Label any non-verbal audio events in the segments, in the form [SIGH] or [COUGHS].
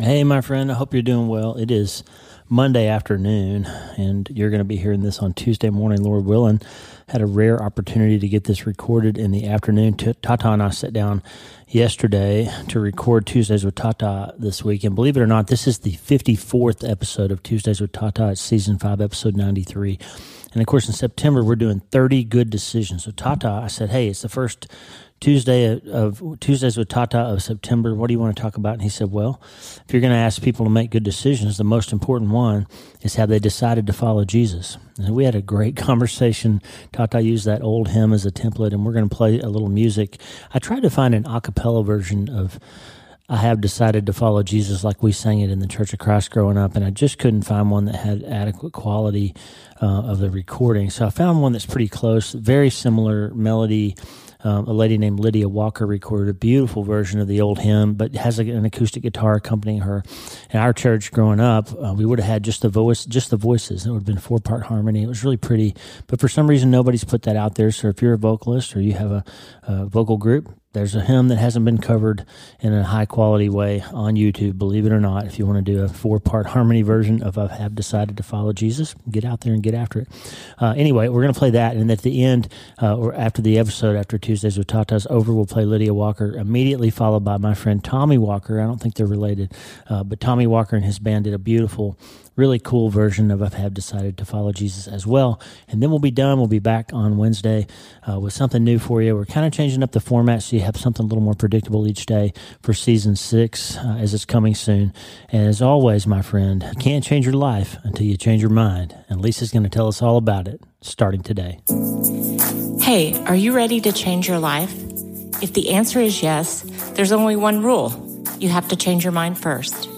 Hey, my friend, I hope you're doing well. It is Monday afternoon, and you're going to be hearing this on Tuesday morning, Lord willing. Had a rare opportunity to get this recorded in the afternoon. Tata and I sat down yesterday to record Tuesdays with Tata this week. And believe it or not, this is the 54th episode of Tuesdays with Tata. It's season five, episode 93. And of course, in September, we're doing 30 good decisions. So, Tata, I said, hey, it's the first Tuesday of Tuesdays with Tata of September. What do you want to talk about? And he said, Well, if you're going to ask people to make good decisions, the most important one is have they decided to follow Jesus. And we had a great [LAUGHS] conversation. Tata used that old hymn as a template, and we're going to play a little music. I tried to find an a cappella version of I have decided to follow Jesus like we sang it in the Church of Christ growing up, and I just couldn't find one that had adequate quality uh, of the recording. So I found one that's pretty close, very similar melody um, a lady named Lydia Walker recorded a beautiful version of the old hymn, but has a, an acoustic guitar accompanying her. In our church growing up, uh, we would have had just the voice, just the voices. It would have been four part harmony. It was really pretty, but for some reason, nobody's put that out there. So if you're a vocalist or you have a, a vocal group, there's a hymn that hasn't been covered in a high quality way on YouTube, believe it or not. If you want to do a four part harmony version of I Have Decided to Follow Jesus, get out there and get after it. Uh, anyway, we're going to play that. And at the end, uh, or after the episode, after Tuesdays with Tata's over, we'll play Lydia Walker, immediately followed by my friend Tommy Walker. I don't think they're related, uh, but Tommy Walker and his band did a beautiful really cool version of I have decided to follow Jesus as well. And then we'll be done. We'll be back on Wednesday uh, with something new for you. We're kind of changing up the format so you have something a little more predictable each day for season six uh, as it's coming soon. And as always, my friend, can't change your life until you change your mind. And Lisa's going to tell us all about it starting today. Hey, are you ready to change your life? If the answer is yes, there's only one rule you have to change your mind first.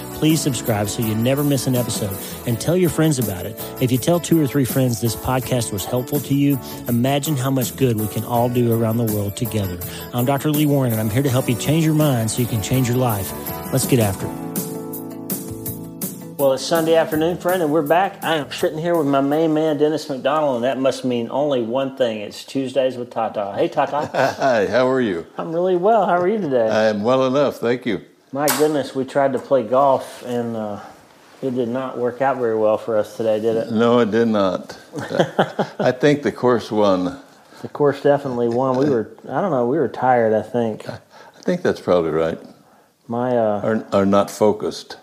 please subscribe so you never miss an episode and tell your friends about it. If you tell two or three friends this podcast was helpful to you, imagine how much good we can all do around the world together. I'm Dr. Lee Warren and I'm here to help you change your mind so you can change your life. Let's get after it. Well, it's Sunday afternoon, friend, and we're back. I am sitting here with my main man, Dennis McDonald, and that must mean only one thing. It's Tuesdays with Tata. Hey, Tata. [LAUGHS] Hi, how are you? I'm really well. How are you today? I am well enough, thank you. My goodness, we tried to play golf and uh, it did not work out very well for us today, did it? No, it did not. [LAUGHS] I think the course won. The course definitely won. We were, I don't know, we were tired. I think. I think that's probably right. My uh, are are not focused.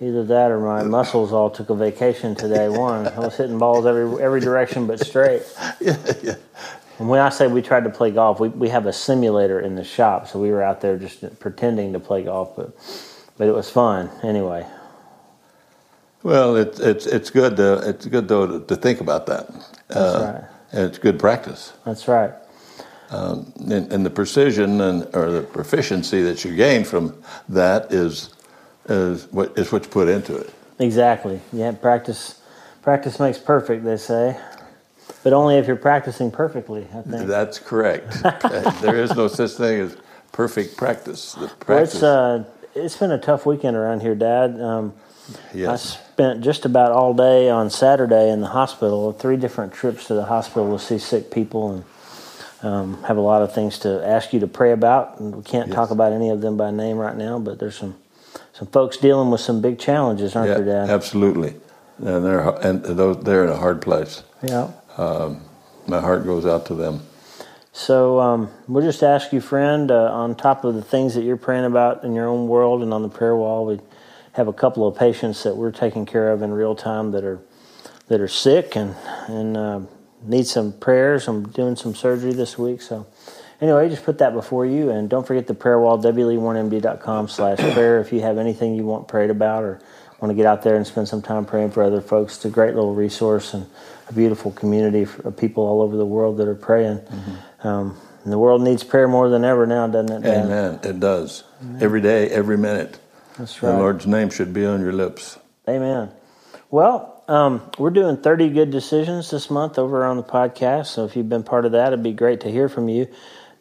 Either that or my muscles all took a vacation today. One, I was hitting balls every every direction but straight. [LAUGHS] yeah, yeah. And when I say we tried to play golf, we, we have a simulator in the shop, so we were out there just pretending to play golf, but but it was fun anyway. Well, it's it's it's good to it's good though to, to think about that. That's uh, right. And it's good practice. That's right. Um, and, and, the precision and or the proficiency that you gain from that is is what is what you put into it. Exactly. Yeah, practice practice makes perfect. They say. But only if you're practicing perfectly, I think. That's correct. [LAUGHS] there is no such thing as perfect practice. practice. Well, it's, uh, it's been a tough weekend around here, Dad. Um, yes. I spent just about all day on Saturday in the hospital, three different trips to the hospital to see sick people and um, have a lot of things to ask you to pray about. And we can't yes. talk about any of them by name right now, but there's some some folks dealing with some big challenges, aren't yeah, there, Dad? Absolutely. And they're and those they're in a hard place. Yeah um, my heart goes out to them. So um, we'll just ask you, friend, uh, on top of the things that you're praying about in your own world and on the prayer wall, we have a couple of patients that we're taking care of in real time that are that are sick and and uh, need some prayers. I'm doing some surgery this week, so anyway, just put that before you, and don't forget the prayer wall, wleewarrenmd.com slash prayer. If you have anything you want prayed about or want to get out there and spend some time praying for other folks, it's a great little resource and a beautiful community of people all over the world that are praying. Mm-hmm. Um, and the world needs prayer more than ever now, doesn't it? Dad? Amen. It does. Amen. Every day, every minute. That's right. The Lord's name should be on your lips. Amen. Well, um, we're doing 30 good decisions this month over on the podcast. So if you've been part of that, it'd be great to hear from you.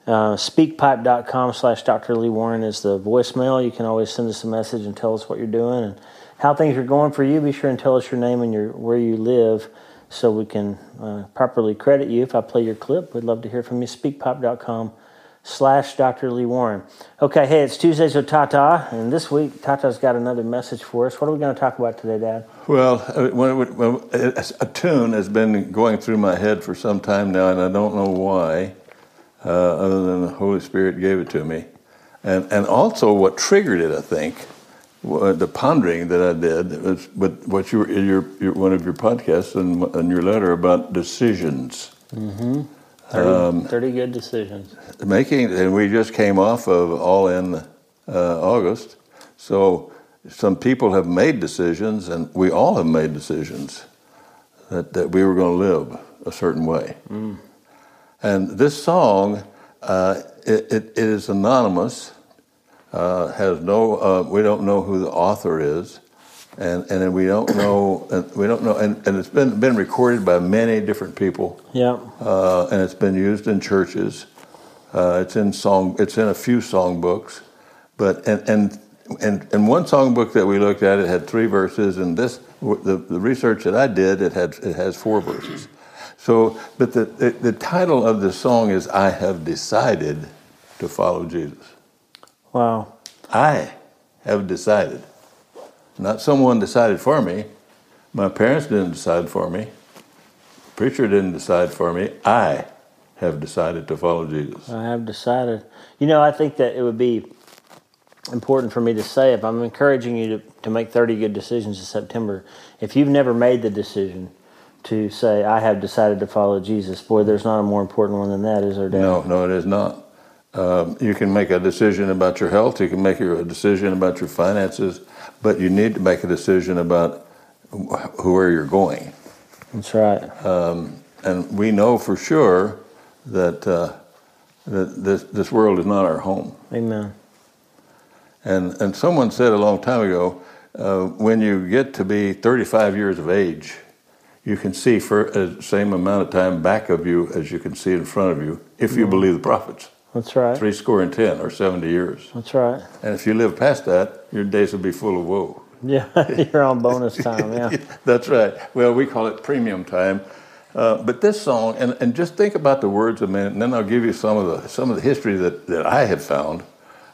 Uh, speakpipe.com slash Dr. Lee Warren is the voicemail. You can always send us a message and tell us what you're doing and how things are going for you. Be sure and tell us your name and your where you live so we can uh, properly credit you. If I play your clip, we'd love to hear from you. Speakpipe.com slash Dr. Lee Warren. Okay, hey, it's Tuesdays with Tata, and this week Tata's got another message for us. What are we going to talk about today, Dad? Well, uh, a tune has been going through my head for some time now, and I don't know why, uh, other than the Holy Spirit gave it to me. And, and also what triggered it, I think, the pondering that I did was with what you were in your, your, one of your podcasts and, and your letter about decisions. Mm-hmm. 30, um, 30, good decisions. Making, and we just came off of All In uh, August. So some people have made decisions, and we all have made decisions that, that we were going to live a certain way. Mm. And this song, uh, it, it, it is anonymous, uh, has no, uh, we don't know who the author is and and we don't know [COUGHS] and we don't know and, and it's been been recorded by many different people. Yeah. Uh, and it's been used in churches. Uh, it's in song. It's in a few songbooks, but and and and and one songbook that we looked at it had three verses, and this the, the research that I did it had it has four verses. So, but the, the the title of the song is "I have decided to follow Jesus." Wow. I have decided. Not someone decided for me. My parents didn't decide for me. The preacher didn't decide for me. I have decided to follow Jesus. I have decided. You know, I think that it would be important for me to say if I'm encouraging you to, to make 30 good decisions in September, if you've never made the decision to say, I have decided to follow Jesus, boy, there's not a more important one than that, is there, Dad? No, no, it is not. Um, you can make a decision about your health, you can make a decision about your finances, but you need to make a decision about where you're going. That's right. Um, and we know for sure that, uh, that this, this world is not our home. Amen. And, and someone said a long time ago uh, when you get to be 35 years of age, you can see for the same amount of time back of you as you can see in front of you if you mm-hmm. believe the prophets. That's right. Three score and ten or 70 years. That's right. And if you live past that, your days will be full of woe. [LAUGHS] Yeah, you're on bonus [LAUGHS] time, yeah. [LAUGHS] That's right. Well, we call it premium time. Uh, but this song, and, and just think about the words a minute, and then I'll give you some of the some of the history that, that I have found.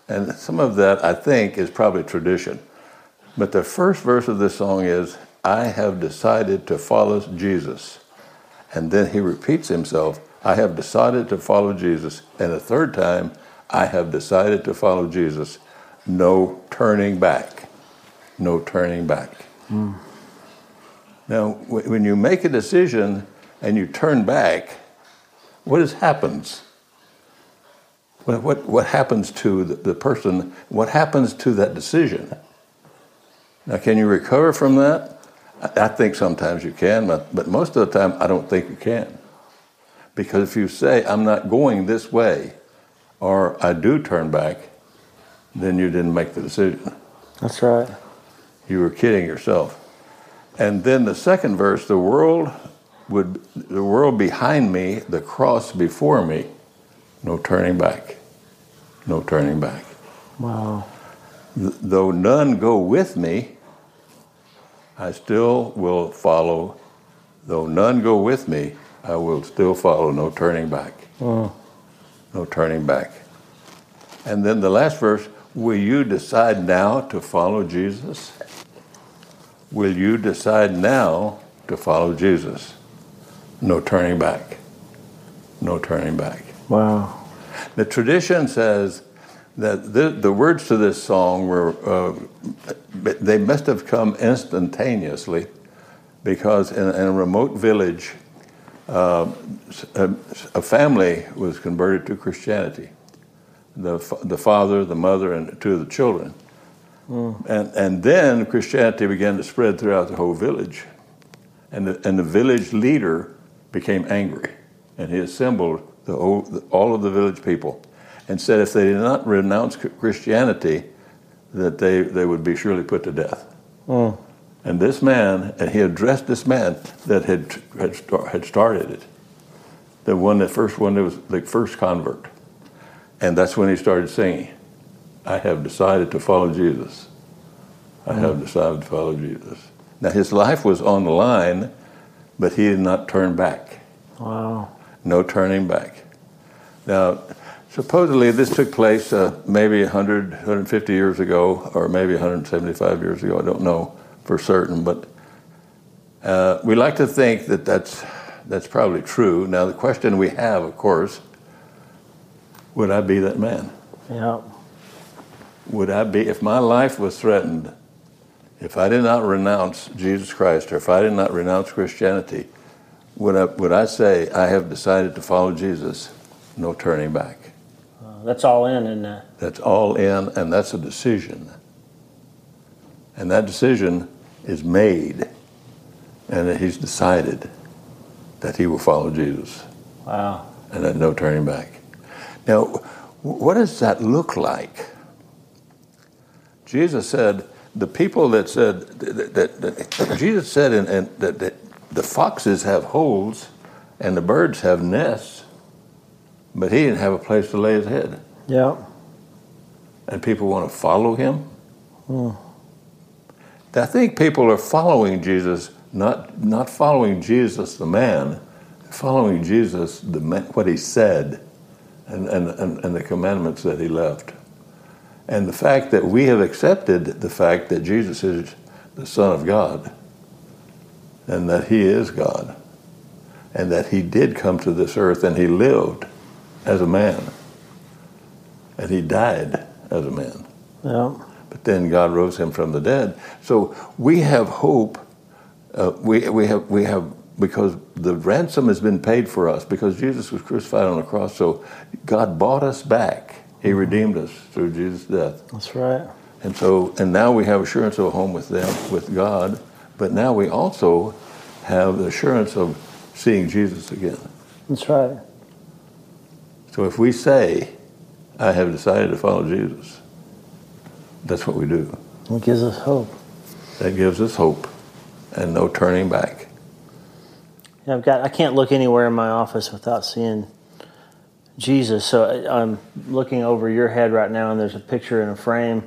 And some of that I think is probably tradition. But the first verse of this song is, I have decided to follow Jesus. And then he repeats himself, I have decided to follow Jesus. And a third time, I have decided to follow Jesus. No turning back. No turning back. Mm. Now, when you make a decision and you turn back, what happens? What, what, what happens to the, the person? What happens to that decision? Now, can you recover from that? I, think sometimes you can, but, but most of the time, I don't think you can. Because if you say, I'm not going this way, or I do turn back, then you didn't make the decision. That's right. You were kidding yourself. And then the second verse, the world would the world behind me, the cross before me, no turning back. No turning back. Wow. Though none go with me, I still will follow. Though none go with me, I will still follow, no turning back. Oh. No turning back. And then the last verse Will you decide now to follow Jesus? Will you decide now to follow Jesus? No turning back. No turning back. Wow. The tradition says that the, the words to this song were, uh, they must have come instantaneously because in, in a remote village, um, a, a family was converted to Christianity. The, the father, the mother, and two of the children. And, and then Christianity began to spread throughout the whole village. And the, and the village leader became angry. And he assembled the, whole- the, all of the village people and said if they did not renounce Christianity, that they, they would be surely put to death. Hmm. And this man, and he addressed this man that had, had, had started it, the one that first one that was the first convert. And that's when he started singing, I have decided to follow Jesus. I have hmm. decided to follow Jesus. Now his life was on the line, but he did not turn back. Wow. No turning back. Now, supposedly this took place uh, maybe 100, 150 years ago, or maybe 175 years ago. I don't know for certain, but uh, we like to think that that's, that's probably true. Now, the question we have, of course, would I be that man? Yeah. Would I be, if my life was threatened, if I did not renounce Jesus Christ, or if I did not renounce Christianity, would I, would I say, I have decided to follow Jesus, no turning back? That's all in, and uh, That's all in, and that's a decision. And that decision is made, and he's decided that he will follow Jesus, wow. and that no turning back. Now, what does that look like? Jesus said, the people that said, that, that, that Jesus said in, in, that, that the foxes have holes and the birds have nests, but he didn't have a place to lay his head. Yeah. and people want to follow him. Hmm. I think people are following Jesus, not not following Jesus the man, following Jesus the man, what he said, and, and, and, and the commandments that he left, and the fact that we have accepted the fact that Jesus is the Son of God, and that he is God, and that he did come to this earth and he lived as a man, and he died as a man. Yeah. But then God rose him from the dead. So we have hope. Uh, we, we, have, we have, because the ransom has been paid for us, because Jesus was crucified on the cross. So God bought us back. He redeemed us through Jesus' death. That's right. And so, and now we have assurance of a home with them, with God. But now we also have the assurance of seeing Jesus again. That's right. So if we say, I have decided to follow Jesus, that's what we do. It gives us hope. That gives us hope and no turning back. Yeah, I've got. I can't look anywhere in my office without seeing Jesus. So I- I'm looking over your head right now, and there's a picture in a frame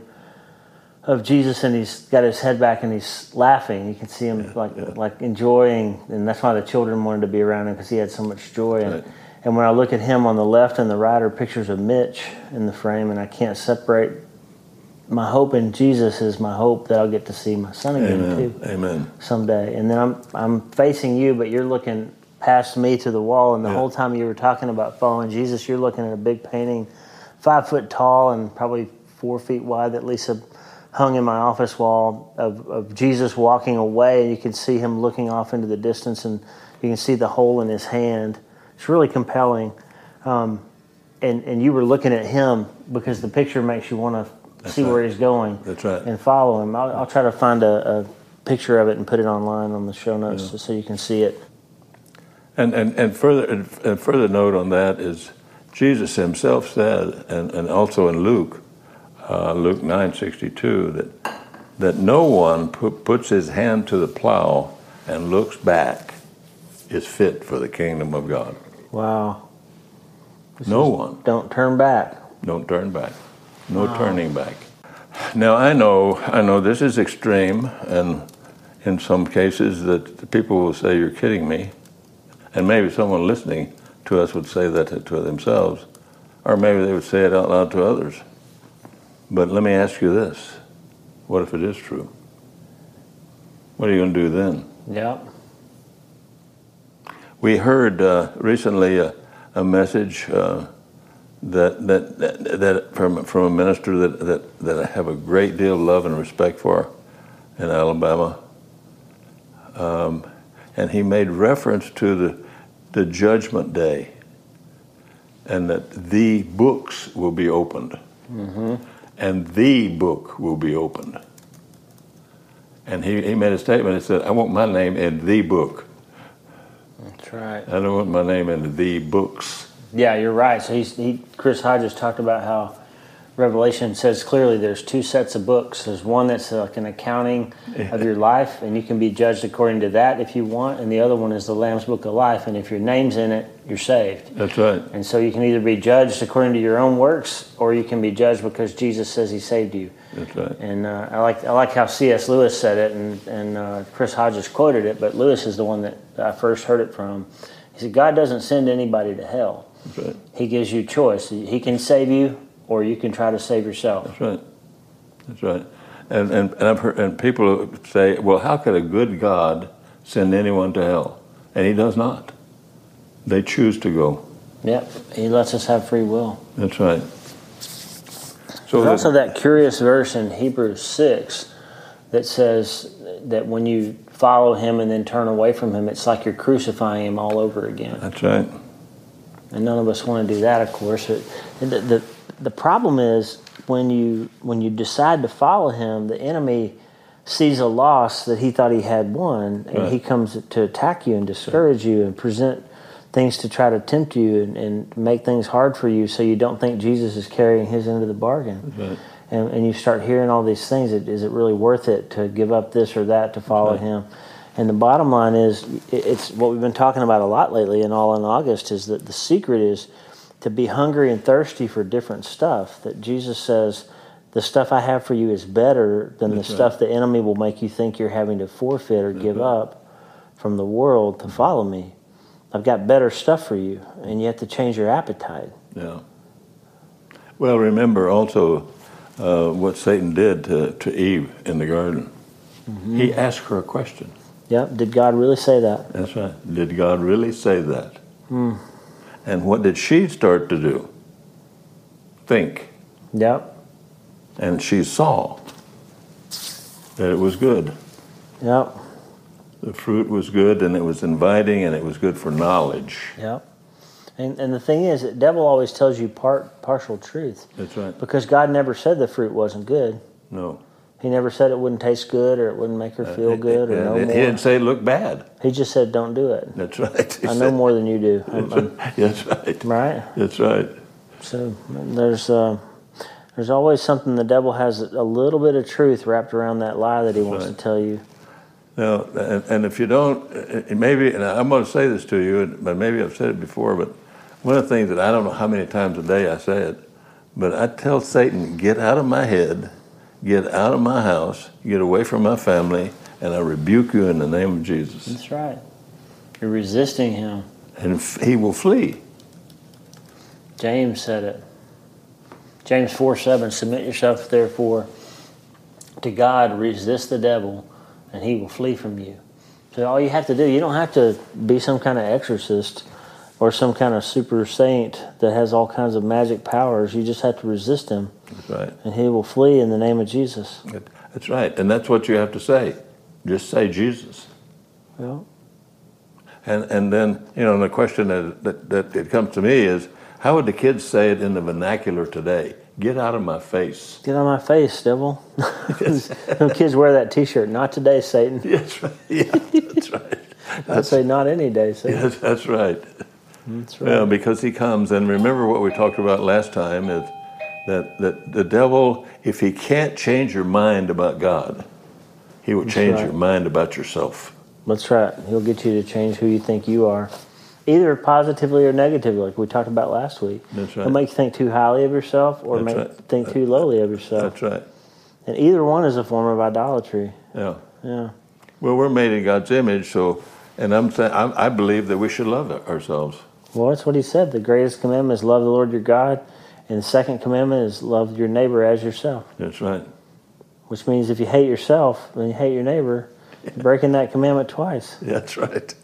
of Jesus, and he's got his head back and he's laughing. You can see him like yeah. like enjoying, and that's why the children wanted to be around him because he had so much joy. And, Right. And when I look at him on the left and the right are pictures of Mitch in the frame, and I can't separate. My hope in Jesus is my hope that I'll get to see my son again Amen. too Amen. someday. And then I'm I'm facing you, but you're looking past me to the wall. And the Yeah. whole time you were talking about following Jesus, you're looking at a big painting, five foot tall and probably four feet wide that Lisa hung in my office wall of, of Jesus walking away. And you can see him looking off into the distance, and you can see the hole in his hand. It's really compelling. Um, and and you were looking at him because the picture makes you want to see right. where he's going That's right. and follow him. I'll, I'll try to find a, a picture of it and put it online on the show notes just so you can see it. And, and, and further and, and further note on that is Jesus himself said, and, and also in Luke, uh, Luke nine sixty two, that that no one pu- puts his hand to the plow and looks back is fit for the kingdom of God. Wow. No one. Don't turn back. Don't turn back. No turning back. Now I know I know this is extreme, and in some cases that people will say you're kidding me, and maybe someone listening to us would say that to, to themselves, or maybe they would say it out loud to others. But let me ask you this: What if it is true? What are you going to do then? Yeah. We heard uh, recently a, a message uh, that, that, that, that from, from a minister that, that, that I have a great deal of love and respect for in Alabama. Um, and he made reference to the, the judgment day and that the books will be opened. And the book will be opened. And he, he made a statement. He said, I want my name in the book. That's right. I don't want my name in the books. Yeah, you're right. So he's, he, Chris Hodges talked about how Revelation says clearly there's two sets of books. There's one that's like an accounting of your life, and you can be judged according to that if you want. And the other one is the Lamb's Book of Life, and if your name's in it, you're saved. That's right. And so you can either be judged according to your own works, or you can be judged because Jesus says He saved you. That's right. And uh, I like I like how C.S. Lewis said it, and and uh, Chris Hodges quoted it, but Lewis is the one that I first heard it from. He said, "God doesn't send anybody to hell. That's right. He gives you choice. He can save you, or you can try to save yourself." That's right. That's right. And, and, and I've heard, and people say, well, how could a good God send anyone to hell? And he does not. They choose to go. Yep, He lets us have free will. That's right. So There's also that curious verse in Hebrews 6 that says that when you follow him and then turn away from him, it's like you're crucifying him all over again. that's right. And none of us want to do that, of course. It, the, the, the problem is when you, when you decide to follow him, the enemy sees a loss that he thought he had won, and Right. he comes to attack you and discourage you and present things to try to tempt you and, and make things hard for you so you don't think Jesus is carrying his end of the bargain Right. and, and you start hearing all these things. Is it really worth it to give up this or that to follow Right. him? And the bottom line is, it's what we've been talking about a lot lately, and all in August, is that the secret is to be hungry and thirsty for different stuff. That Jesus says, the stuff I have for you is better than the right. stuff the enemy will make you think you're having to forfeit or give mm-hmm. up from the world to follow me. I've got better stuff for you, and you have to change your appetite. Yeah. Well, remember also uh, what Satan did to, to Eve in the garden. Mm-hmm. He asked her a question. Yep. Did God really say that? That's right. Did God really say that? Hmm. And what did she start to do? Think. Yep. And she saw that it was good. Yep. The fruit was good and it was inviting and it was good for knowledge. Yep. And and the thing is, the devil always tells you part partial truth That's right. because God never said the fruit wasn't good. No. He never said it wouldn't taste good or it wouldn't make her feel good or Uh, no he more. didn't say it looked bad. He just said, "Don't do it." That's right. He I know said- more than you do. [LAUGHS] I'm- I'm- That's right. right. That's right. So there's uh, there's always something the devil has a little bit of truth wrapped around that lie that he wants Right. to tell you. Now, and, and if you don't, uh, maybe, and I'm going to say this to you, but maybe I've said it before, but one of the things that I don't know how many times a day I say it, but I tell Satan, get out of my head, get out of my house, get away from my family, and I rebuke you in the name of Jesus. That's right. You're resisting him. And f- he will flee. James said it. James 4 7, submit yourself therefore to God, resist the devil, and he will flee from you. So all you have to do, you don't have to be some kind of exorcist or some kind of super saint that has all kinds of magic powers. You just have to resist him, That's right. and he will flee in the name of Jesus. That's right. And that's what you have to say. Just say Jesus. Well, And, and then, you know, the question that, that, that it comes to me is, how would the kids say it in the vernacular today? Get out of my face. get on my face, devil. [LAUGHS] Some kids wear that T-shirt. Not today, Satan. [LAUGHS] That's right. Yeah, that's right. [LAUGHS] I'd say not any day, Satan. Yes, that's right. That's right. Well, because he comes, and remember what we talked about last time is that, that the devil, if he can't change your mind about God, he will change right. your mind about yourself. That's right. He'll get you to change who you think you are, either positively or negatively, like we talked about last week. That's right. He'll make you think too highly of yourself or That's make right. you think too lowly of yourself. That's right. And either one is a form of idolatry. Yeah. Yeah. Well, we're made in God's image, so, and I'm saying, I believe that we should love ourselves. Well, that's what he said. The greatest commandment is love the Lord your God, and the second commandment is love your neighbor as yourself. That's right. Which means if you hate yourself, then you hate your neighbor. You're breaking that commandment twice. [LAUGHS] That's right.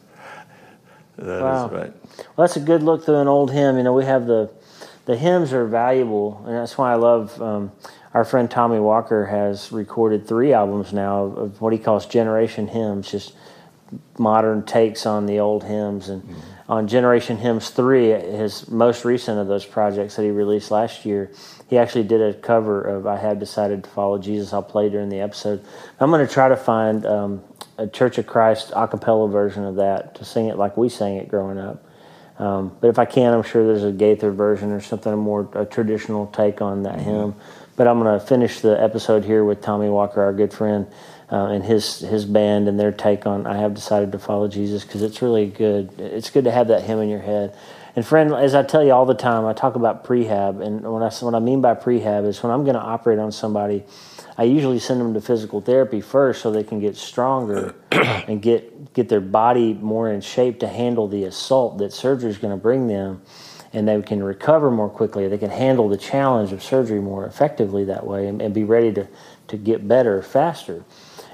That is Wow. right. Well, that's a good look through an old hymn. You know, we have the the hymns are valuable, and that's why I love. Um, our friend Tommy Walker has recorded three albums now of, of what he calls generation hymns, just modern takes on the old hymns and mm-hmm. On Generation Hymns three, his most recent of those projects that he released last year. He actually did a cover of "I Have Decided to Follow Jesus." I'll play during the episode. I'm going to try to find um, a Church of Christ a cappella version of that to sing it like we sang it growing up. Um, but if I can, I'm sure there's a Gaither version or something, a more a traditional take on that mm-hmm. hymn. But I'm going to finish the episode here with Tommy Walker, our good friend, uh, and his his band and their take on "I Have Decided to Follow Jesus" because it's really good. It's good to have that hymn in your head. And friend, as I tell you all the time, I talk about prehab, and when I what I mean by prehab is when I'm going to operate on somebody I usually send them to physical therapy first so they can get stronger [COUGHS] and get get their body more in shape to handle the assault that surgery is going to bring them and they can recover more quickly. They can handle the challenge of surgery more effectively that way and, and be ready to, to get better faster.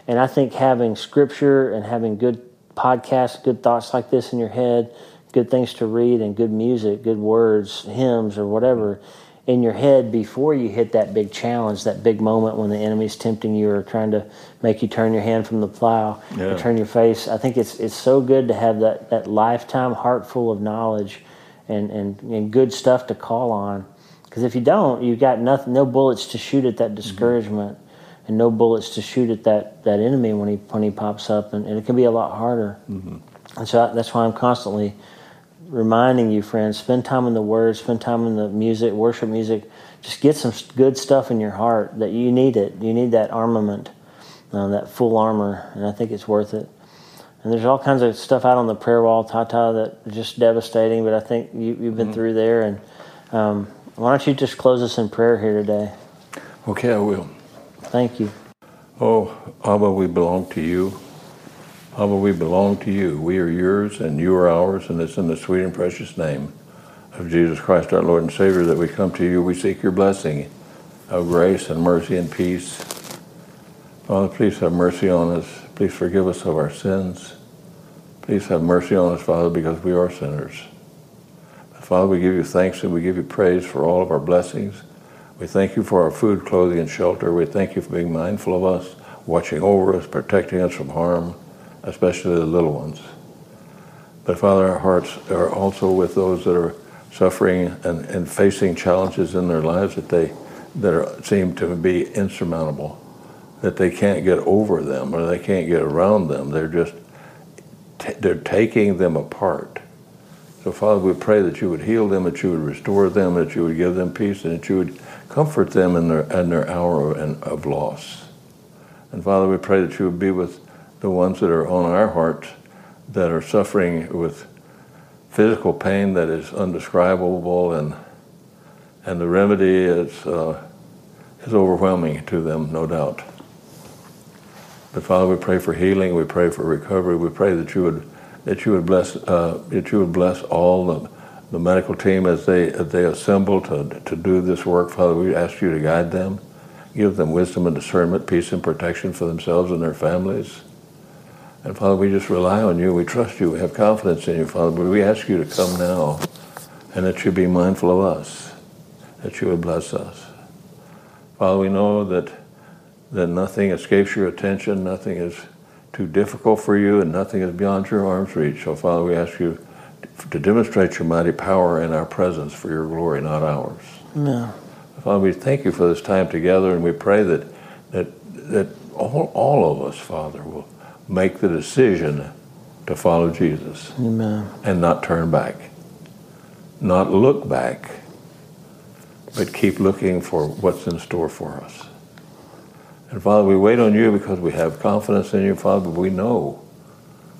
And I think having scripture and having good podcasts, good thoughts like this in your head, good things to read, and good music, good words, hymns, or whatever in your head before you hit that big challenge, that big moment when the enemy's tempting you or trying to make you turn your hand from the plow yeah. or turn your face. I think it's it's so good to have that, that lifetime heart full of knowledge and, and, and good stuff to call on. Because if you don't, you've got nothing, no bullets to shoot at that discouragement, mm-hmm. And no bullets to shoot at that, that enemy when he when he pops up, and, and it can be a lot harder. Mm-hmm. And so that's why I'm constantly reminding you, friends, spend time in the Word, spend time in the music, worship music. Just get some good stuff in your heart that you need it. You need that armament, uh, that full armor, and I think it's worth it. And there's all kinds of stuff out on the prayer wall, Tata, that just devastating. But I think you, have been mm-hmm. through there. And um, why don't you just close us in prayer here today? Okay, I will. Thank you. Oh, Abba, we belong to you. Abba, we belong to you. We are yours and you are ours, and it's in the sweet and precious name of Jesus Christ, our Lord and Savior, that we come to you. We seek your blessing of grace and mercy and peace. Father, please have mercy on us. Please forgive us of our sins. Please have mercy on us, Father, because we are sinners. Father, we give you thanks and we give you praise for all of our blessings. We thank you for our food, clothing, and shelter. We thank you for being mindful of us, watching over us, protecting us from harm especially the little ones. But Father, our hearts are also with those that are suffering and, and facing challenges in their lives that they that are, seem to be insurmountable, that they can't get over them or they can't get around them. They're just t- they're taking them apart. So Father, we pray that you would heal them, that you would restore them, that you would give them peace, and that you would comfort them in their in their hour of, of loss. And Father, we pray that you would be with the ones that are on our hearts that are suffering with physical pain that is undescribable and and the remedy is uh, is overwhelming to them, no doubt. But Father, we pray for healing. We pray for recovery. We pray that you would that you would bless uh, that you would bless all the, the medical team as they as they assemble to to do this work. Father, we ask you to guide them, give them wisdom and discernment, peace and protection for themselves and their families. And Father, we just rely on you. We trust you. We have confidence in you, Father. But we ask you to come now and that you be mindful of us, that you would bless us. Father, we know that, that nothing escapes your attention, nothing is too difficult for you, and nothing is beyond your arm's reach. So, Father, we ask you to demonstrate your mighty power in our presence for your glory, not ours. No. Father, we thank you for this time together, and we pray that, that, that all, all of us, Father, will make the decision to follow Jesus Amen. and not turn back, not look back, but keep looking for what's in store for us. And Father, we wait on you because we have confidence in you, Father. We know,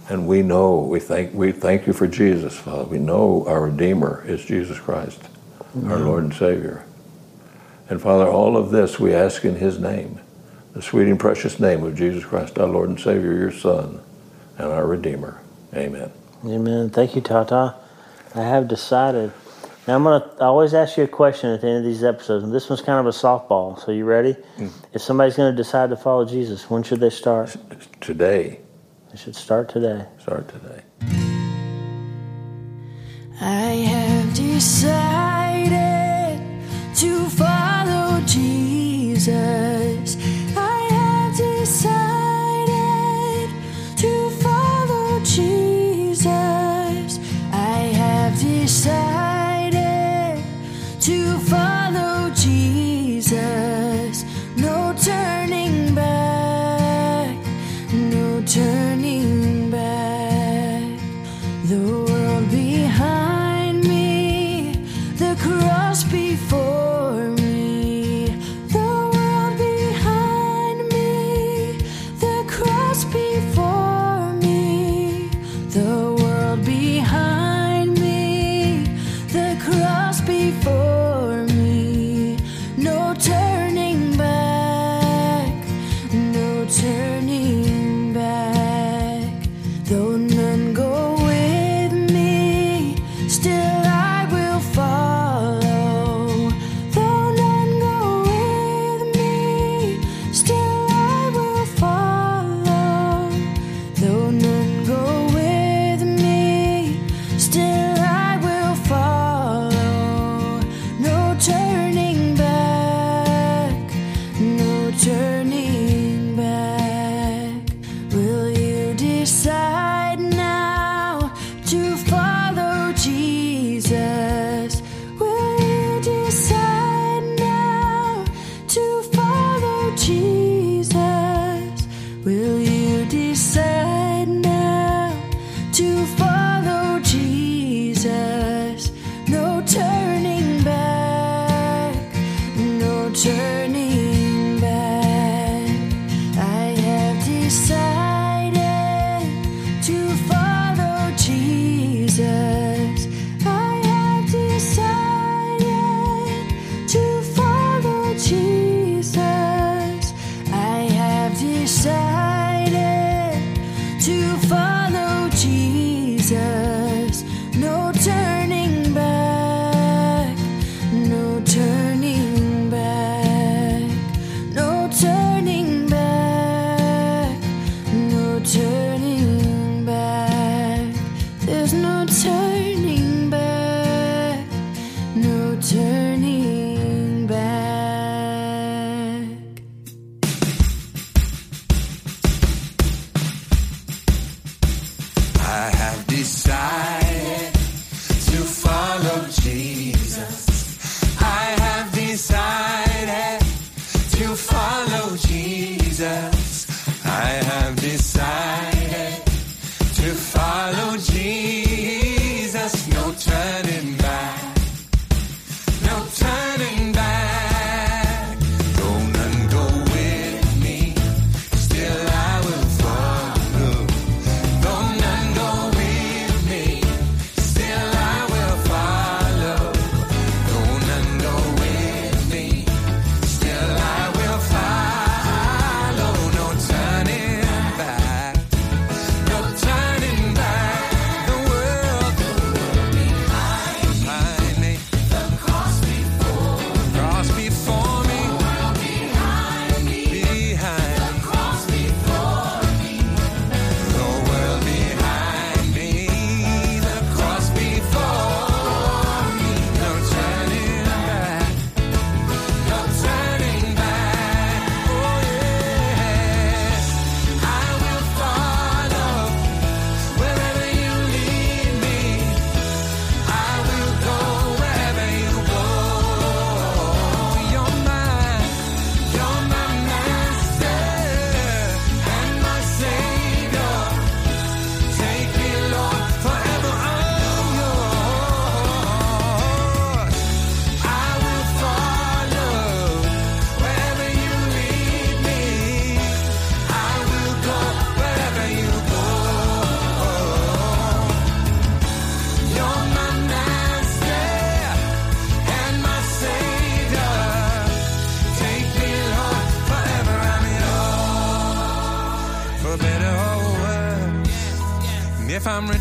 and we know. We thank we thank you for Jesus, Father. We know our Redeemer is Jesus Christ, Amen. our Lord and Savior. And Father, all of this we ask in His name the sweet and precious name of Jesus Christ, our Lord and Savior, your Son, and our Redeemer. Amen. Amen. Thank you, Tata. I have decided. Now I'm gonna. I always ask you a question at the end of these episodes, and this one's kind of a softball. So you ready? Mm. If somebody's going to decide to follow Jesus, when should they start? Today. They should start today. Start today. I have decided to follow decided to follow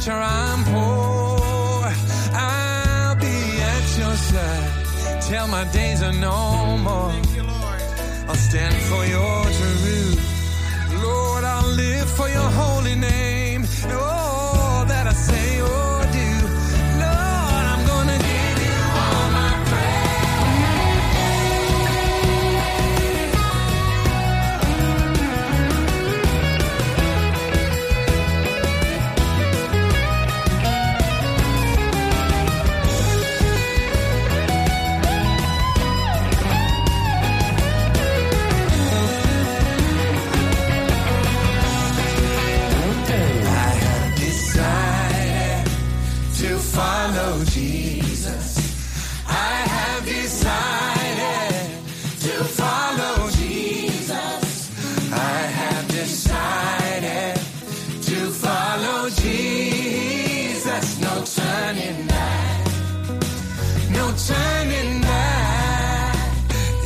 after I'm poor, I'll be at your side till my days are no more. I'll stand for your follow Jesus. I have decided to follow Jesus. I have decided to follow Jesus. No turning back. No turning back.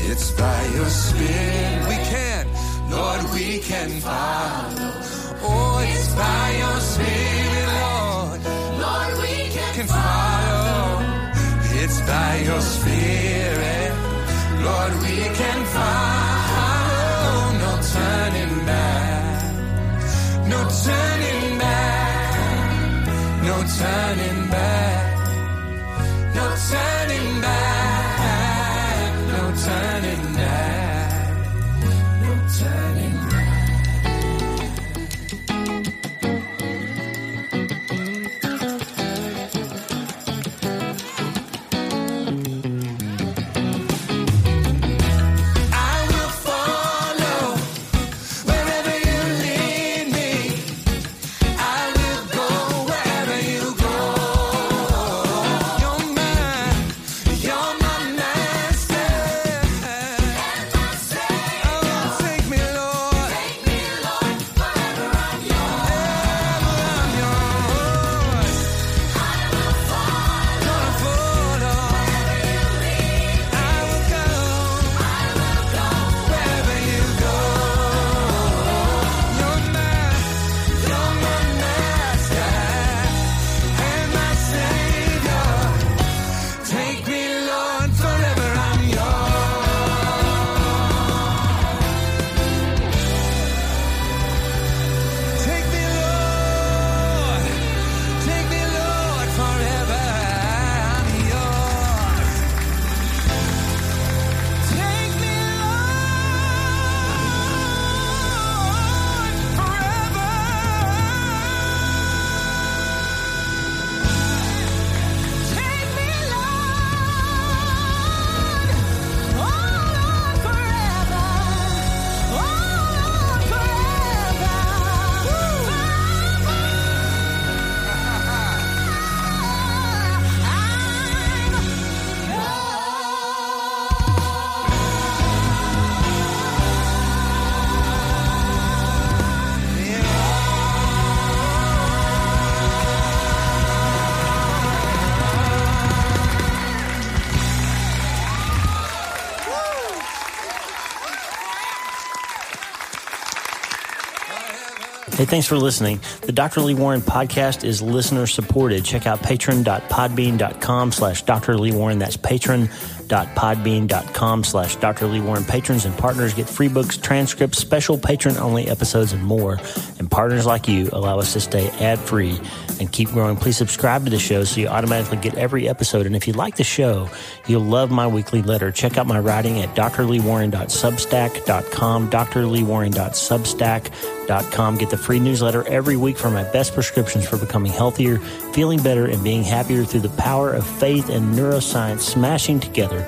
It's by your spirit we can, Lord, we can follow. Oh, it's by your spirit, can follow. It's by your spirit, Lord, we can follow. No turning back. No turning back. No turning back. No turning back. Hey, thanks for listening. The Dr. Lee Warren podcast is listener supported. Check out patron.podbean.com slash Dr. Lee Warren. That's patron.podbean.com slash Dr. Lee Warren. Patrons and partners get free books, transcripts, special patron only episodes, and more. Partners like you allow us to stay ad free and keep growing. Please subscribe to the show so you automatically get every episode. And if you like the show, you'll love my weekly letter. Check out my writing at drleewarren.substack.com, drleewarren.substack.com. Get the free newsletter every week for my best prescriptions for becoming healthier, feeling better, and being happier through the power of faith and neuroscience smashing together